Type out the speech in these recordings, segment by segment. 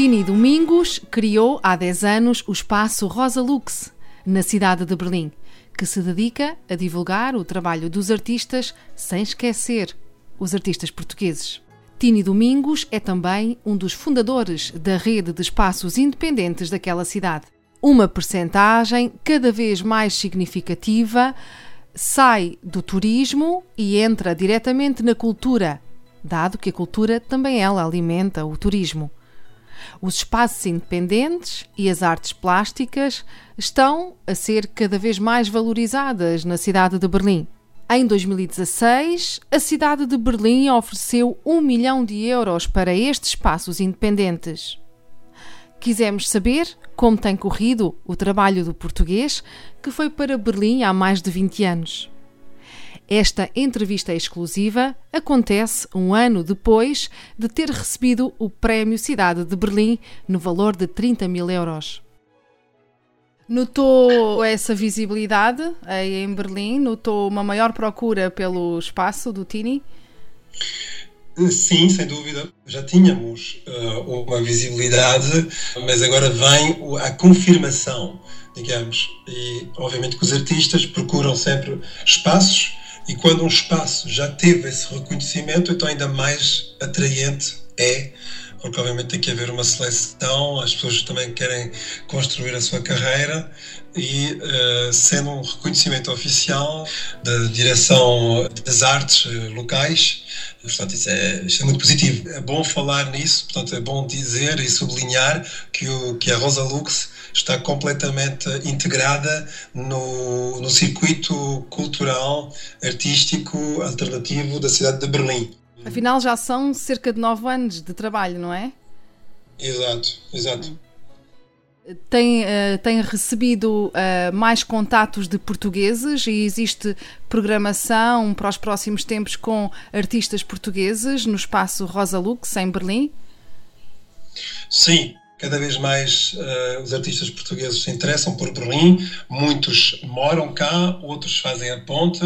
Tini Domingos criou há 10 anos o espaço Rosa Lux, na cidade de Berlim, que se dedica a divulgar o trabalho dos artistas sem esquecer os artistas portugueses. Tini Domingos é também um dos fundadores da rede de espaços independentes daquela cidade. Uma percentagem cada vez mais significativa sai do turismo e entra diretamente na cultura, dado que a cultura também ela alimenta o turismo. Os espaços independentes e as artes plásticas estão a ser cada vez mais valorizadas na cidade de Berlim. Em 2016, a cidade de Berlim ofereceu um milhão de euros para estes espaços independentes. Quisemos saber como tem corrido o trabalho do português que foi para Berlim há mais de 20 anos. Esta entrevista exclusiva acontece um ano depois de ter recebido o Prémio Cidade de Berlim no valor de 30 mil euros. Notou essa visibilidade aí em Berlim? Notou uma maior procura pelo espaço do Tini? Sim, sem dúvida. Já tínhamos uh, uma visibilidade, mas agora vem a confirmação, digamos. E, obviamente, que os artistas procuram sempre espaços e quando um espaço já teve esse reconhecimento, então ainda mais atraente é, porque obviamente tem que haver uma seleção, as pessoas também querem construir a sua carreira e uh, sendo um reconhecimento oficial da direção das artes locais, portanto isso é, isso é muito positivo. É bom falar nisso, portanto é bom dizer e sublinhar que, o, que a Rosa Lux está completamente integrada no, no circuito cultural, artístico, alternativo da cidade de Berlim. Afinal, já são cerca de nove anos de trabalho, não é? Exato, exato. Tem, uh, tem recebido uh, mais contatos de portugueses e existe programação para os próximos tempos com artistas portugueses no espaço Rosa Lux, em Berlim? Sim, cada vez mais uh, os artistas portugueses se interessam por Berlim, muitos moram cá, outros fazem a ponte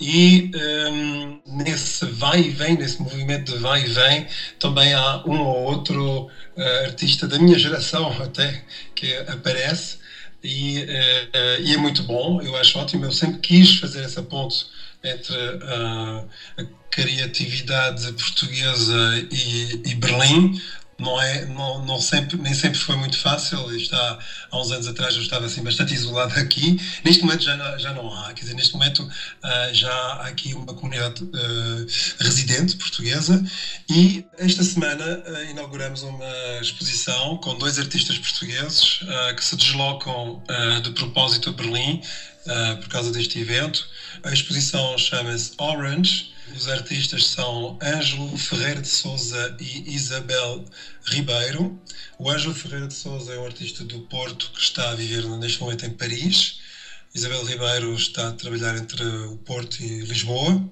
e um, nesse vai e vem, nesse movimento de vai e vem, também há um ou outro uh, artista da minha geração até que aparece e, uh, e, é muito bom, eu acho ótimo, eu sempre quis fazer essa ponte entre a criatividade portuguesa e, e Berlim, não é não, não sempre nem sempre foi muito fácil. Está há uns anos atrás eu estava assim bastante isolado aqui. Neste momento já já não há. Quer dizer neste momento uh, já há aqui uma comunidade uh, residente portuguesa e esta semana uh, inauguramos uma exposição com dois artistas portugueses que se deslocam de propósito a Berlim por causa deste evento a exposição chama-se Orange os artistas são Ângelo Ferreira de Souza e Isabel Ribeiro. O Ângelo Ferreira de Souza é um artista do Porto que está a viver neste momento em Paris. Isabel Ribeiro está a trabalhar entre o Porto e Lisboa.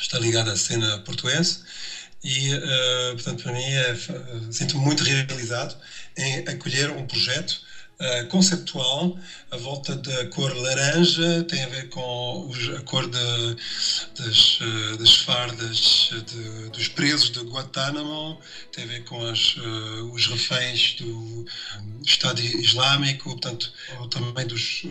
Está ligada à cena portuense. E, uh, portanto, para mim, é, sinto-me muito realizado em acolher um projeto uh, conceptual à volta da cor laranja, tem a ver com a cor de, das, uh, das fardas de, dos presos de Guantánamo, tem a ver com as, uh, os reféns do Estado Islâmico, portanto, também dos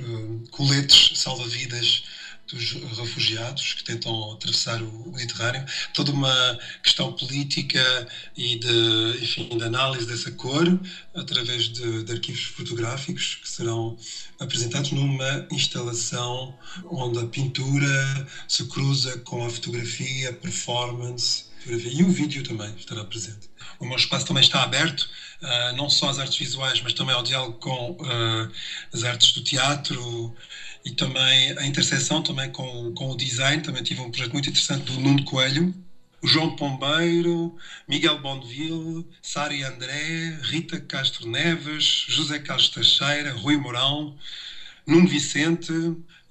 coletes salva-vidas dos refugiados que tentam atravessar o Mediterrâneo, toda uma questão política e de, enfim, de análise dessa cor através de, de arquivos fotográficos que serão apresentados numa instalação onde a pintura se cruza com a fotografia, a performance e o vídeo também estará presente. O meu espaço também está aberto, uh, não só às artes visuais, mas também ao diálogo com uh, as artes do teatro, e também a interseção também com, com o design. Também tive um projeto muito interessante do Nuno Coelho, o João Pombeiro, Miguel Bondeville, Sari André, Rita Castro Neves, José Carlos Teixeira, Rui Mourão, Nuno Vicente,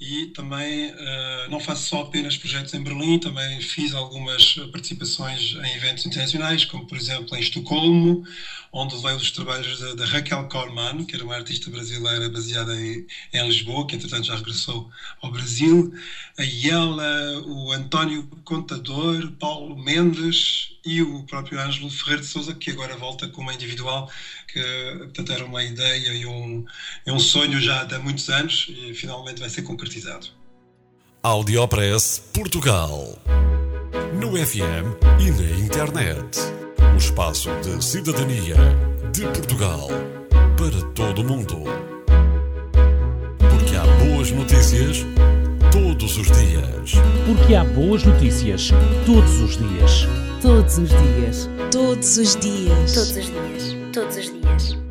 e também uh, não faço só apenas projetos em Berlim, também fiz algumas participações em eventos internacionais, como por exemplo em Estocolmo, onde levei os trabalhos da, Raquel Korman, que era uma artista brasileira baseada em, em, Lisboa, que entretanto já regressou ao Brasil, a Iela, o António Contador, Paulo Mendes e o próprio Ângelo Ferreira de Souza, que agora volta com uma individual, que portanto era uma ideia e um, e um sonho já há muitos anos e finalmente vai ser concretizado concretizado. Audiopress Portugal. No FM e na internet. O espaço de cidadania de Portugal para todo o mundo. Porque há boas notícias todos os dias. Porque há boas notícias todos os dias. Todos os dias. Todos os dias. Todos os dias. Todos os dias.